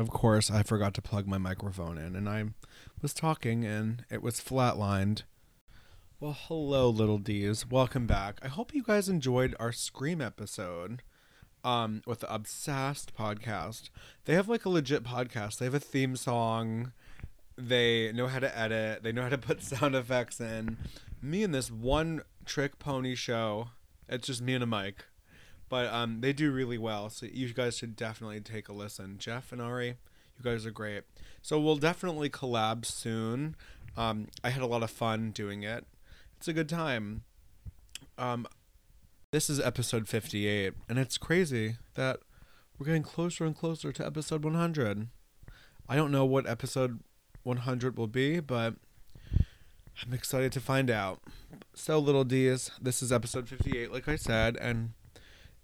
of course, I forgot to plug my microphone in and I was talking and it was flatlined. Well, hello, little D's. Welcome back. I hope you guys enjoyed our Scream episode um, with the Obsessed podcast. They have like a legit podcast, they have a theme song, they know how to edit, they know how to put sound effects in. Me and this one trick pony show, it's just me and a mic but um, they do really well. So you guys should definitely take a listen. Jeff and Ari, you guys are great. So we'll definitely collab soon. Um, I had a lot of fun doing it. It's a good time. Um, this is episode 58, and it's crazy that we're getting closer and closer to episode 100. I don't know what episode 100 will be, but I'm excited to find out. So, little D's, this is episode 58, like I said, and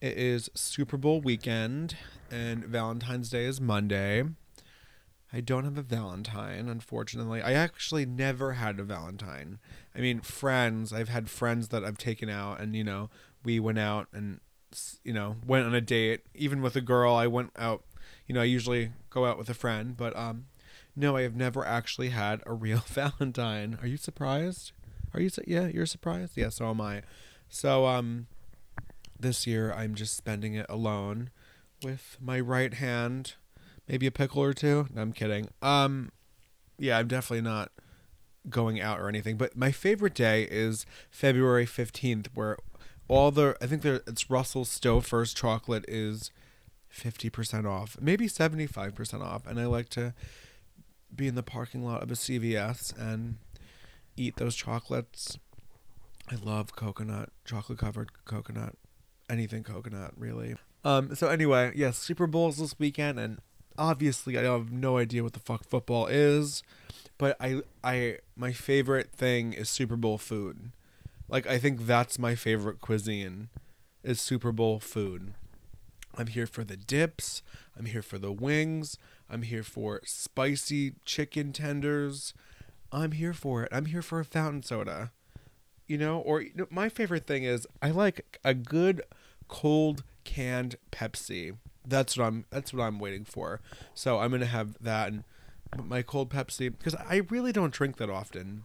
it is Super Bowl weekend, and Valentine's Day is Monday. I don't have a Valentine, unfortunately. I actually never had a Valentine. I mean, friends, I've had friends that I've taken out, and, you know, we went out and, you know, went on a date. Even with a girl, I went out, you know, I usually go out with a friend, but, um, no, I have never actually had a real Valentine. Are you surprised? Are you, yeah, you're surprised? Yeah, so am I. So, um, this year I'm just spending it alone with my right hand, maybe a pickle or two. No, I'm kidding. Um, yeah, I'm definitely not going out or anything. But my favorite day is February 15th, where all the I think there it's Russell Stover's chocolate is 50% off, maybe 75% off, and I like to be in the parking lot of a CVS and eat those chocolates. I love coconut, chocolate covered coconut anything coconut really. Um. So anyway, yes, Super Bowl's this weekend, and obviously I have no idea what the fuck football is, but I I my favorite thing is Super Bowl food. Like I think that's my favorite cuisine, is Super Bowl food. I'm here for the dips. I'm here for the wings. I'm here for spicy chicken tenders. I'm here for it. I'm here for a fountain soda you know or you know, my favorite thing is i like a good cold canned pepsi. That's what i'm that's what i'm waiting for. So i'm gonna have that and my cold pepsi because i really don't drink that often.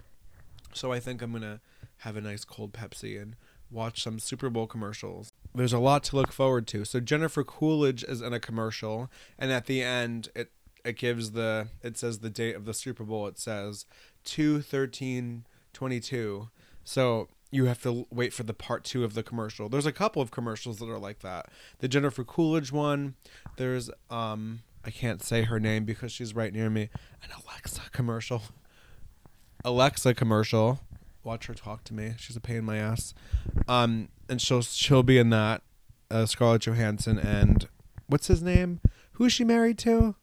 So i think i'm gonna have a nice cold pepsi and watch some super bowl commercials. There's a lot to look forward to. So jennifer coolidge is in a commercial and at the end it it gives the it says the date of the super bowl. It says 2 13 22 so you have to wait for the part two of the commercial. There's a couple of commercials that are like that. The Jennifer Coolidge one. There's um I can't say her name because she's right near me. An Alexa commercial. Alexa commercial. Watch her talk to me. She's a pain in my ass. Um and she'll she'll be in that. Uh, Scarlett Johansson and what's his name? Who is she married to?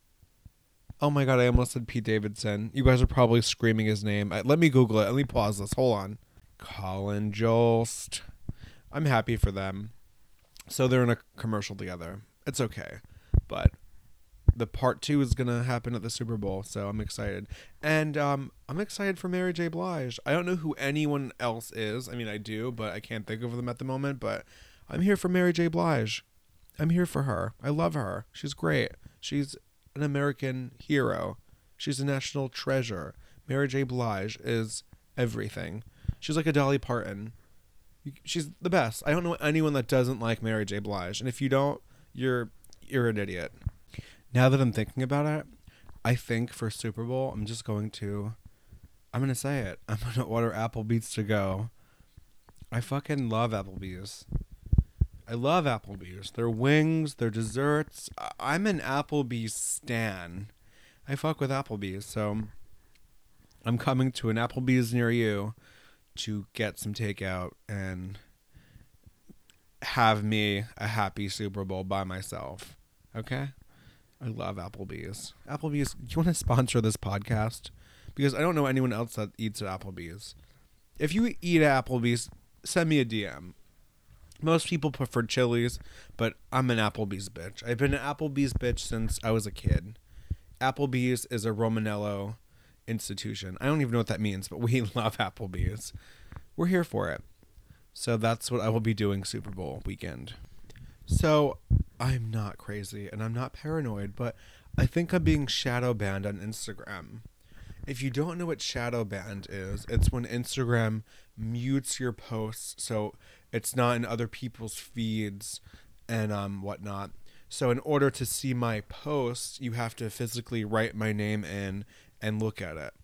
Oh my god, I almost said Pete Davidson. You guys are probably screaming his name. Let me Google it. Let me pause this. Hold on. Colin Jost. I'm happy for them. So they're in a commercial together. It's okay. But the part two is gonna happen at the Super Bowl, so I'm excited. And um, I'm excited for Mary J. Blige. I don't know who anyone else is. I mean, I do, but I can't think of them at the moment. But I'm here for Mary J. Blige. I'm here for her. I love her. She's great. She's an American hero. She's a national treasure. Mary J. Blige is everything. She's like a Dolly Parton. She's the best. I don't know anyone that doesn't like Mary J. Blige, and if you don't, you're you're an idiot. Now that I'm thinking about it, I think for Super Bowl, I'm just going to, I'm gonna say it. I'm gonna order Applebee's to go. I fucking love Applebee's. I love Applebee's. Their wings, their desserts. I'm an Applebee's stan. I fuck with Applebee's, so I'm coming to an Applebee's near you to get some takeout and have me a happy Super Bowl by myself. Okay? I love Applebee's. Applebee's, do you want to sponsor this podcast? Because I don't know anyone else that eats at Applebee's. If you eat at Applebee's, send me a DM. Most people prefer Chili's, but I'm an Applebee's bitch. I've been an Applebee's bitch since I was a kid. Applebee's is a Romanello institution. I don't even know what that means, but we love Applebee's. We're here for it. So that's what I will be doing Super Bowl weekend. So I'm not crazy and I'm not paranoid, but I think I'm being shadow banned on Instagram. If you don't know what shadow banned is, it's when Instagram mutes your posts so it's not in other people's feeds and um whatnot. So in order to see my posts, you have to physically write my name in and look at it.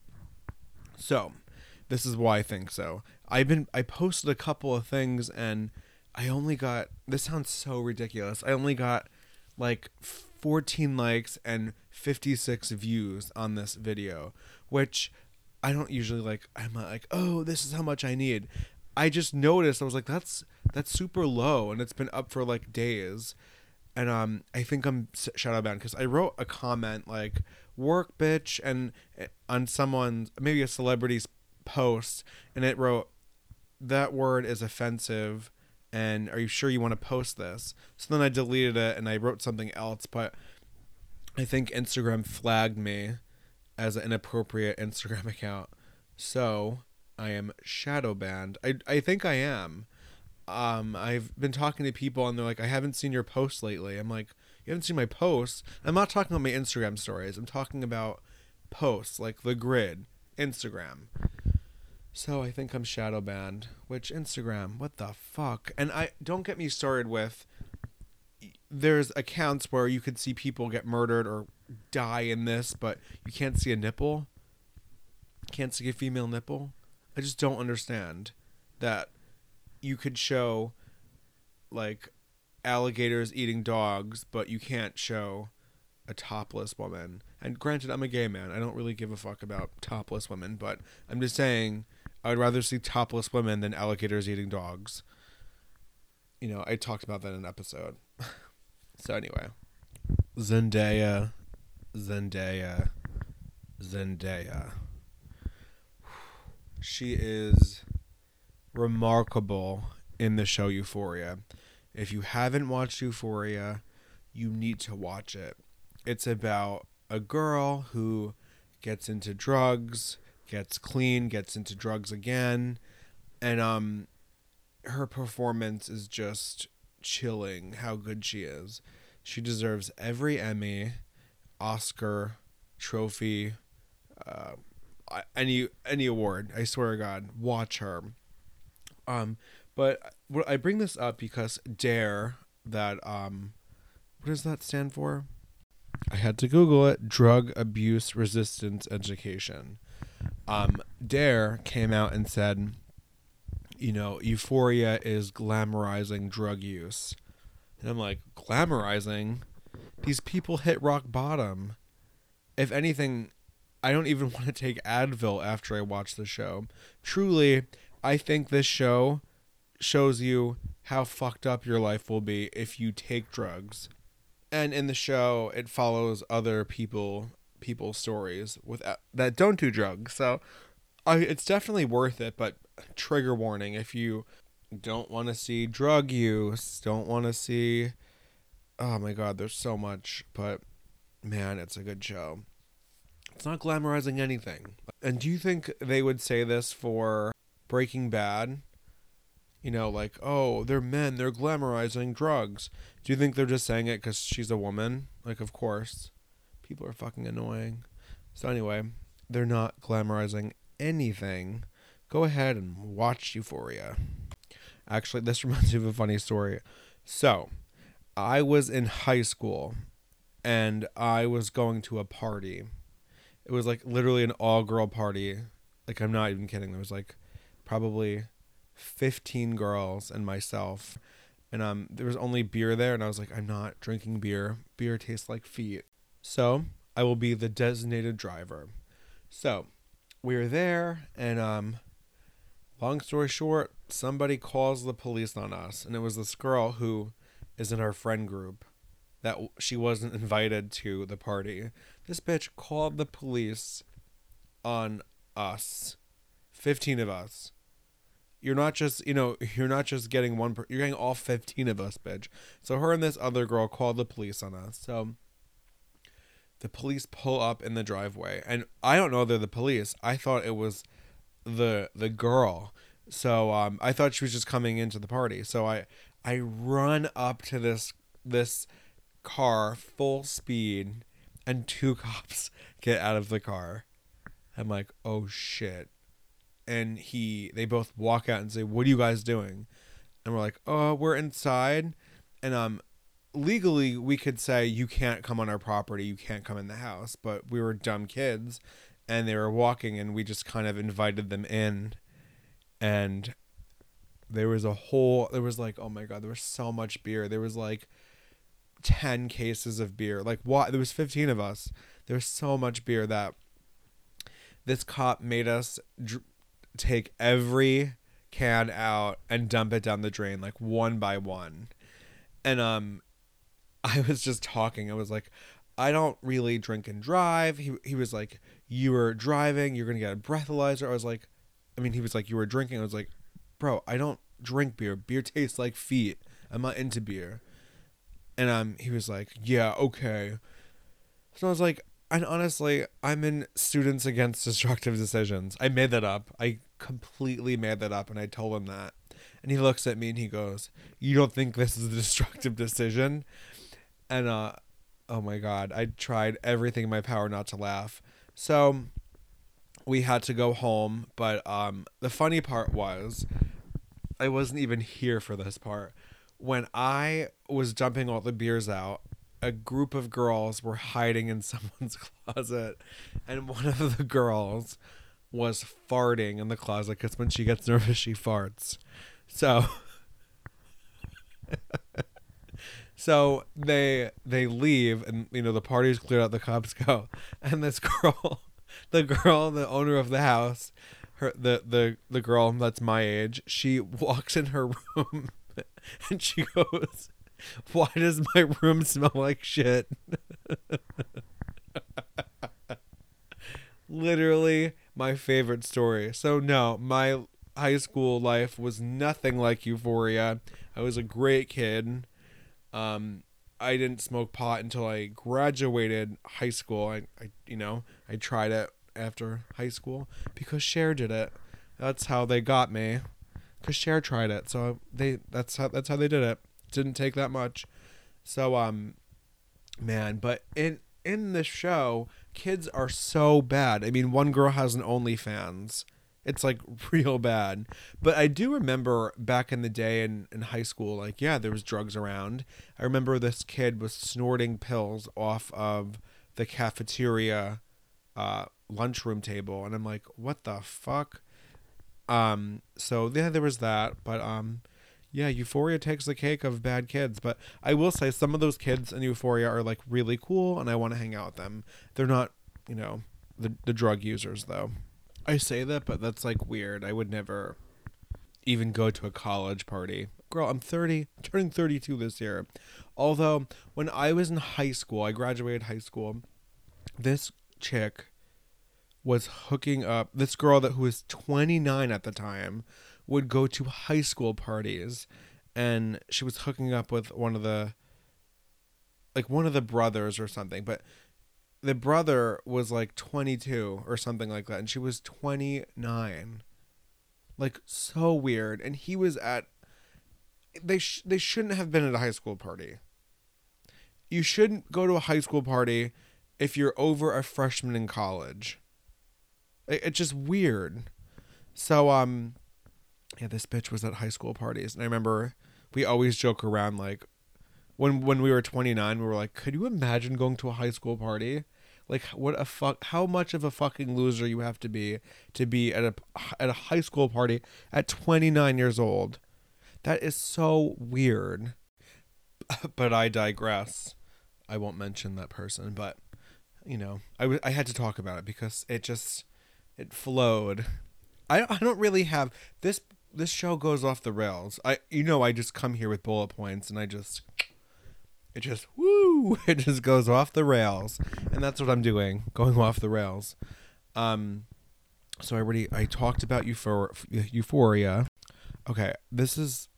So, this is why I think so. I've been I posted a couple of things and I only got this sounds so ridiculous. I only got like 14 likes and 56 views on this video, which I don't usually like I'm not like, "Oh, this is how much I need." I just noticed I was like, "That's that's super low and it's been up for like days." And um I think I'm shadow banned cuz I wrote a comment like work bitch and eh, on someone's maybe a celebrity's post and it wrote that word is offensive and are you sure you want to post this? So then I deleted it and I wrote something else, but I think Instagram flagged me as an inappropriate Instagram account. So I am shadow banned. I, I think I am. Um, I've been talking to people and they're like, I haven't seen your posts lately. I'm like, you haven't seen my posts? I'm not talking about my Instagram stories. I'm talking about posts like the grid, Instagram. So I think I'm shadow banned. Which Instagram? What the fuck? And I don't get me started with. There's accounts where you could see people get murdered or die in this, but you can't see a nipple. Can't see a female nipple. I just don't understand that you could show like alligators eating dogs, but you can't show a topless woman. And granted, I'm a gay man. I don't really give a fuck about topless women, but I'm just saying I would rather see topless women than alligators eating dogs. You know, I talked about that in an episode. so anyway, Zendaya, Zendaya, Zendaya. She is remarkable in the show Euphoria. If you haven't watched Euphoria, you need to watch it. It's about a girl who gets into drugs gets clean, gets into drugs again, and um, her performance is just chilling. How good she is. She deserves every Emmy, Oscar, trophy, uh, any any award. I swear to God, watch her. Um, but I bring this up because Dare that um, what does that stand for? I had to Google it. Drug Abuse Resistance Education um, Dare came out and said, you know, Euphoria is glamorizing drug use. And I'm like, glamorizing? These people hit rock bottom. If anything, I don't even want to take Advil after I watch the show. Truly, I think this show shows you how fucked up your life will be if you take drugs. And in the show, it follows other people people's stories with uh, that don't do drugs. So I, it's definitely worth it, but trigger warning if you don't want to see drug use, don't want to see oh my god, there's so much, but man, it's a good show. It's not glamorizing anything. And do you think they would say this for Breaking Bad? You know, like, oh, they're men, they're glamorizing drugs. Do you think they're just saying it because she's a woman? Like, of course. People are fucking annoying. So anyway, they're not glamorizing anything. Go ahead and watch Euphoria. Actually, this reminds me of a funny story. So, I was in high school and I was going to a party. It was like literally an all girl party. Like I'm not even kidding. There was like probably 15 girls and myself. And um there was only beer there and I was like I'm not drinking beer. Beer tastes like feet. So I will be the designated driver. So we are there, and um, long story short, somebody calls the police on us, and it was this girl who is in our friend group that she wasn't invited to the party. This bitch called the police on us, fifteen of us. You're not just, you know, you're not just getting one. Per- you're getting all fifteen of us, bitch. So her and this other girl called the police on us. So the police pull up in the driveway and i don't know they're the police i thought it was the the girl so um, i thought she was just coming into the party so i i run up to this this car full speed and two cops get out of the car. I'm like, oh shit. And he, they both walk out and say, "What are you guys doing?" And we're like, "Oh, we're inside." And um, legally, we could say you can't come on our property, you can't come in the house, but we were dumb kids, and they were walking, and we just kind of invited them in, and there was a whole, there was like, oh my god, there was so much beer. There was like 10 cases of beer. Like what? There was 15 of us. There was so much beer that this cop made us dr- take every can out and dump it down the drain like one by one. And um I was just talking. I was like, I don't really drink and drive. He he was like, You were driving, you're gonna get a breathalyzer. I was like I mean he was like, You were drinking. I was like, Bro, I don't drink beer. Beer tastes like feet. I'm not into beer. And um he was like, Yeah, okay. So I was like, and honestly, I'm in Students Against Destructive Decisions. I made that up. I completely made that up and I told him that. And he looks at me and he goes, You don't think this is a destructive decision? And uh oh my god, I tried everything in my power not to laugh. So we had to go home, but um the funny part was I wasn't even here for this part. When I was dumping all the beers out, a group of girls were hiding in someone's closet, and one of the girls was farting in the closet because when she gets nervous, she farts. So, so they they leave, and you know the party's cleared out. The cops go, and this girl, the girl, the owner of the house, her the the the girl that's my age, she walks in her room, and she goes why does my room smell like shit? Literally my favorite story. So no, my high school life was nothing like Euphoria. I was a great kid. Um I didn't smoke pot until I graduated high school. I, I you know, I tried it after high school because Cher did it. That's how they got me. Cause Cher tried it. So they that's how that's how they did it didn't take that much. So um man, but in in this show, kids are so bad. I mean, one girl has an OnlyFans. It's like real bad. But I do remember back in the day in, in high school, like, yeah, there was drugs around. I remember this kid was snorting pills off of the cafeteria uh, lunchroom table. And I'm like, what the fuck? Um, so yeah, there was that. But um, yeah, Euphoria takes the cake of bad kids, but I will say some of those kids in Euphoria are like really cool and I want to hang out with them. They're not, you know, the the drug users though. I say that, but that's like weird. I would never even go to a college party. Girl, I'm 30, turning 32 this year. Although when I was in high school, I graduated high school, this chick was hooking up this girl that who was 29 at the time would go to high school parties and she was hooking up with one of the like one of the brothers or something but the brother was like 22 or something like that and she was 29 like so weird and he was at they sh- they shouldn't have been at a high school party. You shouldn't go to a high school party if you're over a freshman in college. It, it's just weird. So um yeah, this bitch was at high school parties, and I remember we always joke around like when when we were 29, we were like, could you imagine going to a high school party? Like what a fuck how much of a fucking loser you have to be to be at a at a high school party at 29 years old. That is so weird. but I digress. I won't mention that person, but you know, I, w- I had to talk about it because it just it flowed. I I don't really have this this show goes off the rails. I you know I just come here with bullet points and I just it just woo it just goes off the rails and that's what I'm doing going off the rails. Um so I already I talked about Euphoria, Euphoria. Okay, this is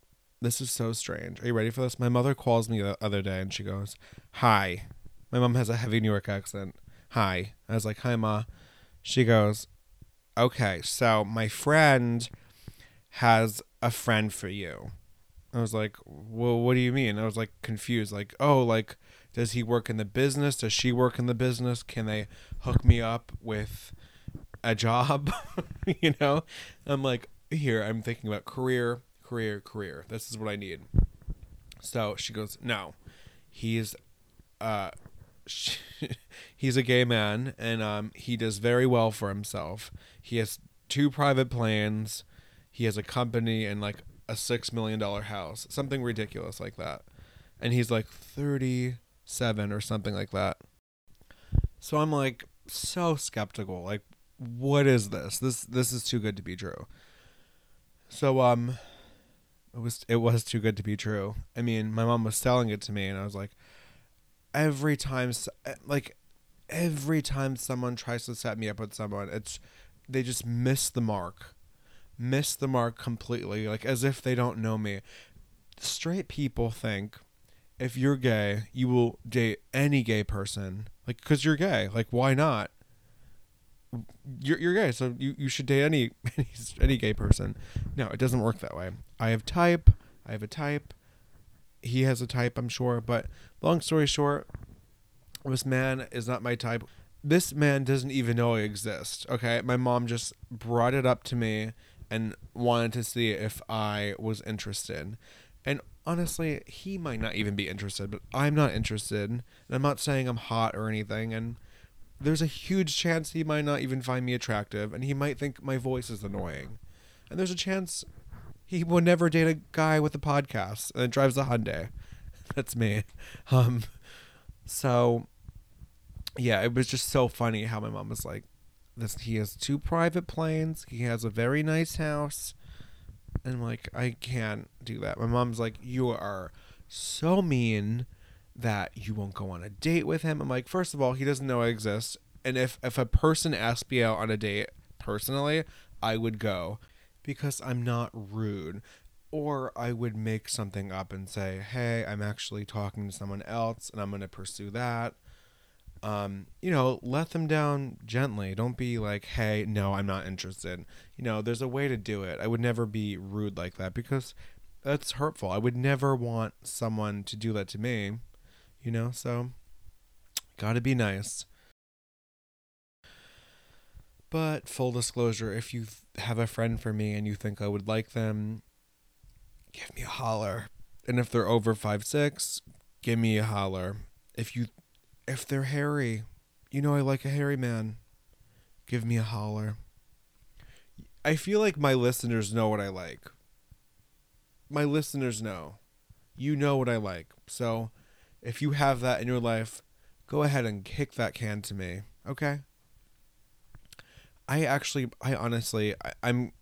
this is so strange. Are you ready for this? My mother calls me the other day and she goes, "Hi." My mom has a heavy New York accent. "Hi." I was like, "Hi, ma." She goes, "Okay, so my friend has a friend for you. I was like, well, what do you mean? I was like confused, like, oh, like, Does he work in the business? Does she work in the business? Can they hook me up with a job? you know, I'm like, here, I'm thinking about career, career, career. This is what I need. So she goes, no, he's, uh, he's a gay man and um, he does very well for himself. He has two private planes. He has a company and like a six million dollar house, something ridiculous like that. And he's like 37 or something like that. So I'm like so skeptical. Like, what is this? This this is too good to be true. So um, it was it was too good to be true. I mean, my mom was selling it to me, and I was like, every time, like, every time someone tries to set me up with someone, it's they just miss the mark miss the mark completely, like as if they don't know me. Straight people think if you're gay, you will date any gay person, like because you're gay. Like why not? You're you're gay, so you, you should date any, any any gay person. No, it doesn't work that way. I have type. I have a type. He has a type, I'm sure. But long story short, this man is not my type. This man doesn't even know I exist. Okay, my mom just brought it up to me and wanted to see if I was interested. And honestly, he might not even be interested, but I'm not interested. And I'm not saying I'm hot or anything. And there's a huge chance he might not even find me attractive, and he might think my voice is annoying. And there's a chance he will never date a guy with a podcast and drives a Hyundai. That's me. Um, so yeah, it was just so funny how my mom was like, this he has two private planes. He has a very nice house. And like, I can't do that. My mom's like, you are so mean that you won't go on a date with him. I'm like, first of all, he doesn't know I exist. And if if a person asked me out on a date personally, I would go because I'm not rude. Or I would make something up and say, hey, I'm actually talking to someone else and I'm going to pursue that um, you know, let them down gently. Don't be like, hey, no, I'm not interested. You know, there's a way to do it. I would never be rude like that because that's hurtful. I would never want someone to do that to me, you know, so gotta be nice. But full disclosure, if you have a friend for me and you think I would like them, give me a holler. And if they're over five six, give me a holler. If you if they're hairy, you know I like a hairy man. Give me a holler. I feel like my listeners know what I like. My listeners know. You know what I like. So if you have that in your life, go ahead and kick that can to me. Okay? I actually I honestly I, I'm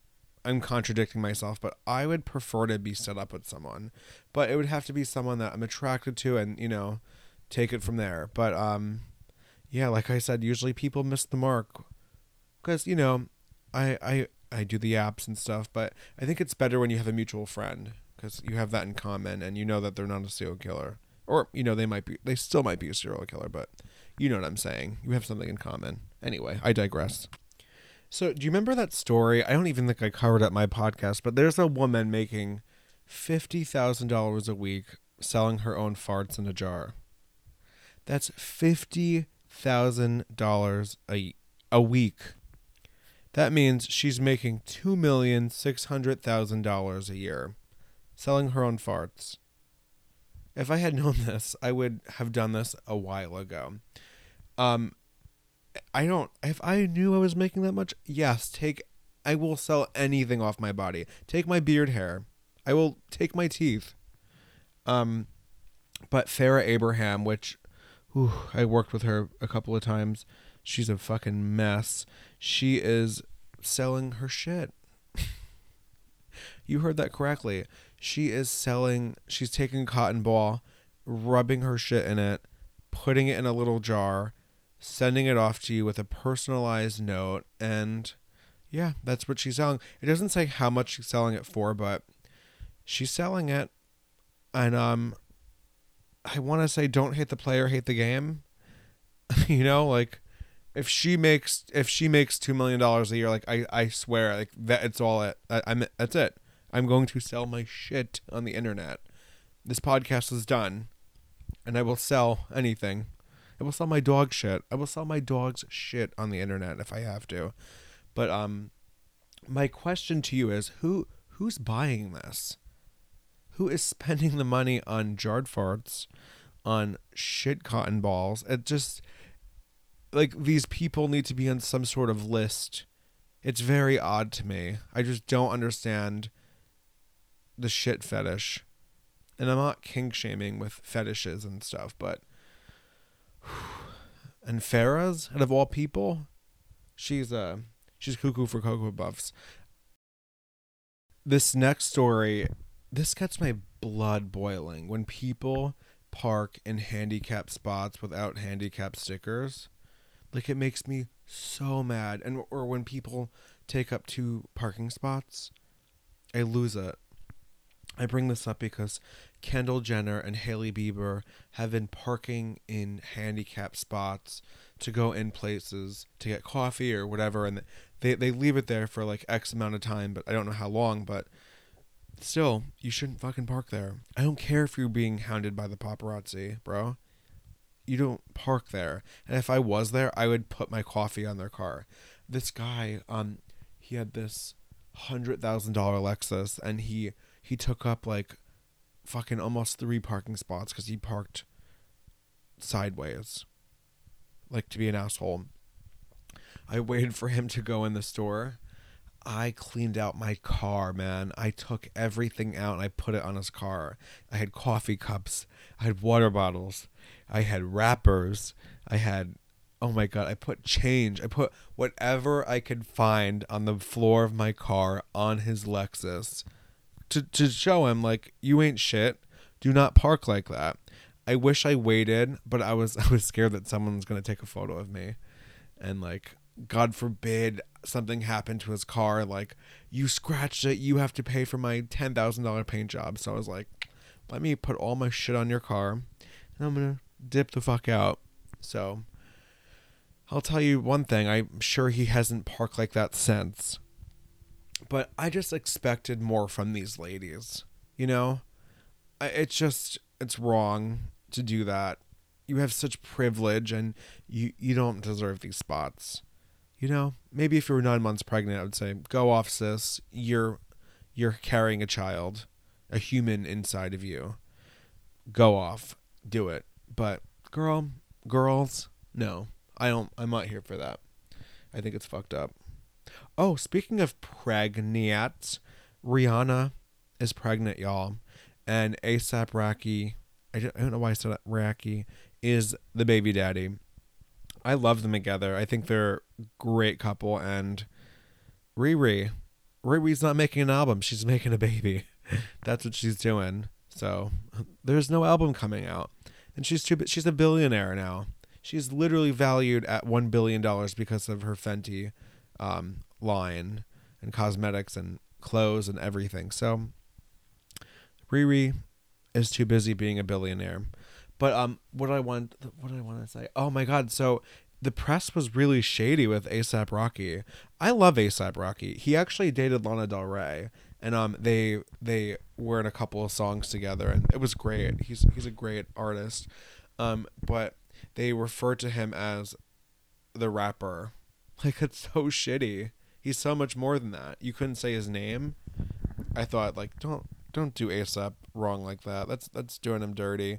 I'm contradicting myself, but I would prefer to be set up with someone. But it would have to be someone that I'm attracted to and, you know, take it from there. But um, yeah, like I said, usually people miss the mark because you know, I I I do the apps and stuff, but I think it's better when you have a mutual friend because you have that in common and you know that they're not a serial killer, or you know they might be, they still might be a serial killer, but you know what I'm saying. You have something in common. Anyway, I digress. So, do you remember that story? I don't even think I covered it my podcast, but there's a woman making fifty thousand dollars a week selling her own farts in a jar. That's fifty thousand dollars a a week. That means she's making two million six hundred thousand dollars a year, selling her own farts. If I had known this, I would have done this a while ago. Um, I don't. If I knew I was making that much, yes, take. I will sell anything off my body. Take my beard hair. I will take my teeth. Um, but Farrah Abraham, which I worked with her a couple of times. She's a fucking mess. She is selling her shit. you heard that correctly. She is selling, she's taking cotton ball, rubbing her shit in it, putting it in a little jar, sending it off to you with a personalized note, and yeah, that's what she's selling. It doesn't say how much she's selling it for, but she's selling it. And um I want to say don't hate the player, hate the game. you know, like if she makes if she makes two million dollars a year, like I I swear, like that it's all it. I, I'm that's it. I'm going to sell my shit on the internet. This podcast is done. and I will sell anything. I will sell my dog shit. I will sell my dog's shit on the internet if I have to. But um my question to you is who who's buying this? Who is spending the money on jarred farts, on shit cotton balls? It just like these people need to be on some sort of list. It's very odd to me. I just don't understand the shit fetish. And I'm not kink shaming with fetishes and stuff, but and Farrah's out of all people, she's uh she's cuckoo for cocoa buffs. This next story, this gets my blood boiling when people park in handicap spots without handicap stickers. Like it makes me so mad. And or when people take up two parking spots, I lose it. I bring this up because Kendall Jenner and Hailey Bieber have been parking in handicap spots to go in places to get coffee or whatever and they they leave it there for like X amount of time, but I don't know how long, but still, you shouldn't fucking park there. I don't care if you're being hounded by the paparazzi, bro you don't park there. And if I was there, I would put my coffee on their car. This guy, um, he had this hundred thousand dollar Lexus, and he he took up like fucking almost three parking spots because he parked sideways, like to be an asshole. I waited for him to go in the store. I cleaned out my car, man. I took everything out and I put it on his car. I had coffee cups, I had water bottles, I had wrappers. I had oh my god, I put change. I put whatever I could find on the floor of my car on his Lexus to to show him like you ain't shit. Do not park like that. I wish I waited, but I was I was scared that someone was going to take a photo of me and like god forbid something happened to his car like you scratched it, you have to pay for my $10,000 paint job. So I was like, let me put all my shit on your car and I'm to dip the fuck out. So I'll tell you one thing, I'm sure he hasn't parked like that since. But I just expected more from these ladies. You know? It's just it's wrong to do that. You have such privilege and you you don't deserve these spots. You know, maybe if you were 9 months pregnant, I would say go off sis. You're you're carrying a child, a human inside of you. Go off. Do it. But girl, girls, no. I don't I'm not here for that. I think it's fucked up. Oh, speaking of pregnant, Rihanna is pregnant, y'all. And ASAP Rocky, I don't know why I said that, Rocky, is the baby daddy. I love them together. I think they're a great couple. And Riri, Riri's not making an album. She's making a baby. That's what she's doing. So there's no album coming out and she's too she's a billionaire now. She's literally valued at one billion dollars because of her Fenty um, line and cosmetics and clothes and everything. So Riri is too busy being a billionaire. But um, what I want, what do I want to say? Oh my God! So the press was really shady with ASAP Rocky. I love ASAP Rocky. He actually dated Lana Del Rey, and um they they were in a couple of songs together and it was great he's he's a great artist um but they refer to him as the rapper like it's so shitty he's so much more than that you couldn't say his name i thought like don't don't do asap wrong like that that's that's doing him dirty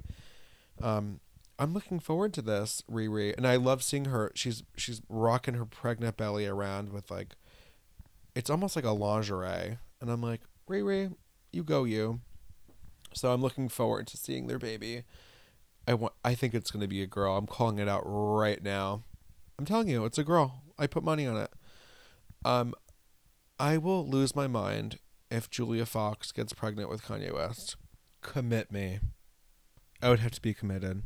um i'm looking forward to this riri and i love seeing her she's she's rocking her pregnant belly around with like it's almost like a lingerie and I'm like, Ray, you go you. So I'm looking forward to seeing their baby. I want I think it's gonna be a girl. I'm calling it out right now. I'm telling you, it's a girl. I put money on it. Um I will lose my mind if Julia Fox gets pregnant with Kanye West. Commit me. I would have to be committed.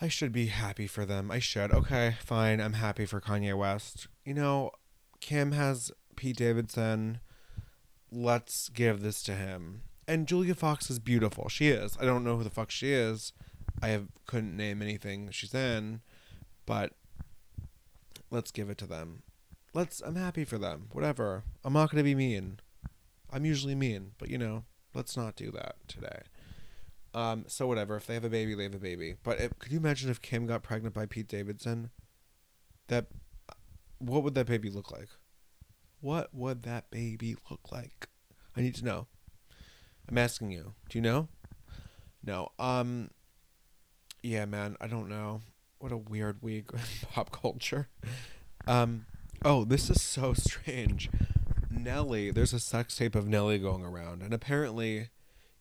I should be happy for them. I should. Okay, fine. I'm happy for Kanye West. You know, Kim has Pete Davidson let's give this to him. And Julia Fox is beautiful. She is. I don't know who the fuck she is. I have couldn't name anything she's in, but let's give it to them. Let's I'm happy for them. Whatever. I'm not to be mean. I'm usually mean, but you know, let's not do that today. Um, so whatever. If they have a baby, they have a baby. But if, could you imagine if Kim got pregnant by Pete Davidson? That, what would that baby look like? What would that baby look like? I need to know. I'm asking you. Do you know? No. Um. Yeah, man. I don't know. What a weird week pop culture. Um. Oh, this is so strange. Nelly. There's a sex tape of Nelly going around, and apparently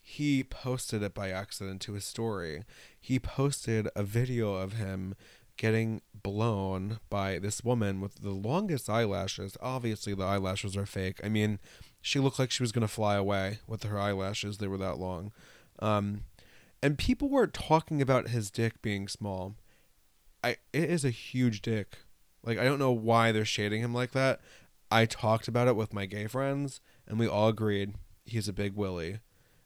he posted it by accident to his story. He posted a video of him getting blown by this woman with the longest eyelashes. Obviously, the eyelashes are fake. I mean, she looked like she was going to fly away with her eyelashes. They were that long. Um, and people were talking about his dick being small. I it is a huge dick. Like I don't know why they're shading him like that. I talked about it with my gay friends and we all agreed he's a big willy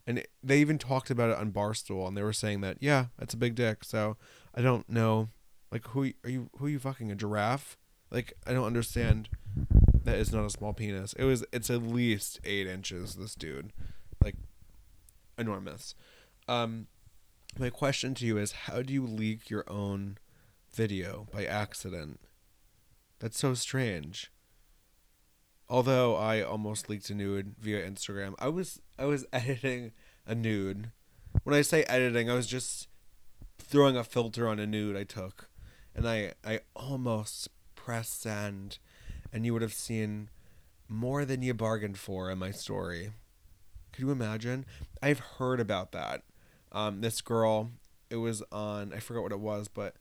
and they even talked about it on Barstool, and they were saying that yeah, that's a big dick. So I don't know, like who are you? Who are you fucking a giraffe? Like I don't understand. That is not a small penis. It was. It's at least eight inches. This dude, like, enormous. Um, my question to you is: How do you leak your own video by accident? That's so strange although I almost leaked a nude via Instagram, I was I was editing a nude. When I say editing, I was just throwing a filter on a nude I took, and I I almost pressed send, and you would have seen more than you bargained for in my story. Could you imagine? I've heard about that. Um, this girl, it was on I forgot what it was, but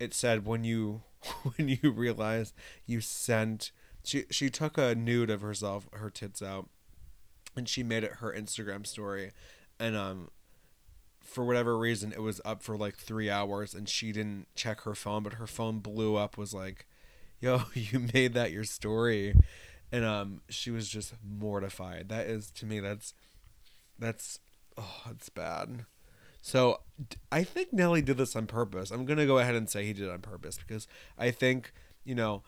it said when you when you realize you sent she she took a nude of herself, her tits out, and she made it her Instagram story, and um, for whatever reason, it was up for like three hours, and she didn't check her phone, but her phone blew up. Was like, "Yo, you made that your story," and um, she was just mortified. That is to me, that's that's oh, it's bad. So I think Nelly did this on purpose. I'm gonna go ahead and say he did it on purpose because I think you know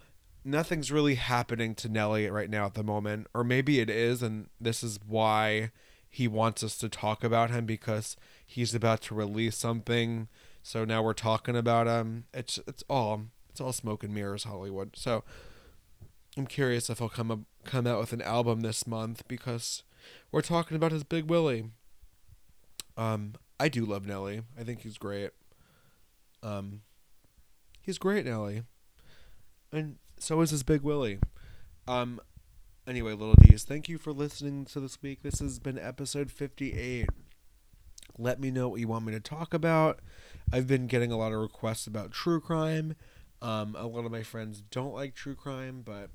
nothing's really happening to Nelly right now at the moment, or maybe it is, and this is why he wants us to talk about him because he's about to release something. So now we're talking about him. It's it's all it's all smoke and mirrors Hollywood. So I'm curious if he'll come up, come out with an album this month because we're talking about his Big Willie. Um, I do love Nelly. I think he's great. Um, he's great, Nelly. And so is his Big Willie. Um, anyway, little D's, thank you for listening to this week. This has been episode 58. Let me know what you want me to talk about. I've been getting a lot of requests about true crime. Um, a lot of my friends don't like true crime, but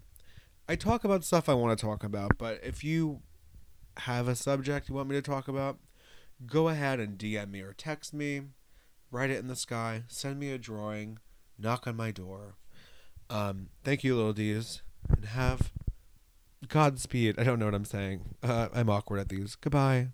I talk about stuff I want to talk about. But if you have a subject you want me to talk about, go ahead and DM me or text me, write it in the sky, send me a drawing, knock on my door. Um, thank you, little D's, and have Godspeed. I don't know what I'm saying. Uh, I'm awkward at these. Goodbye.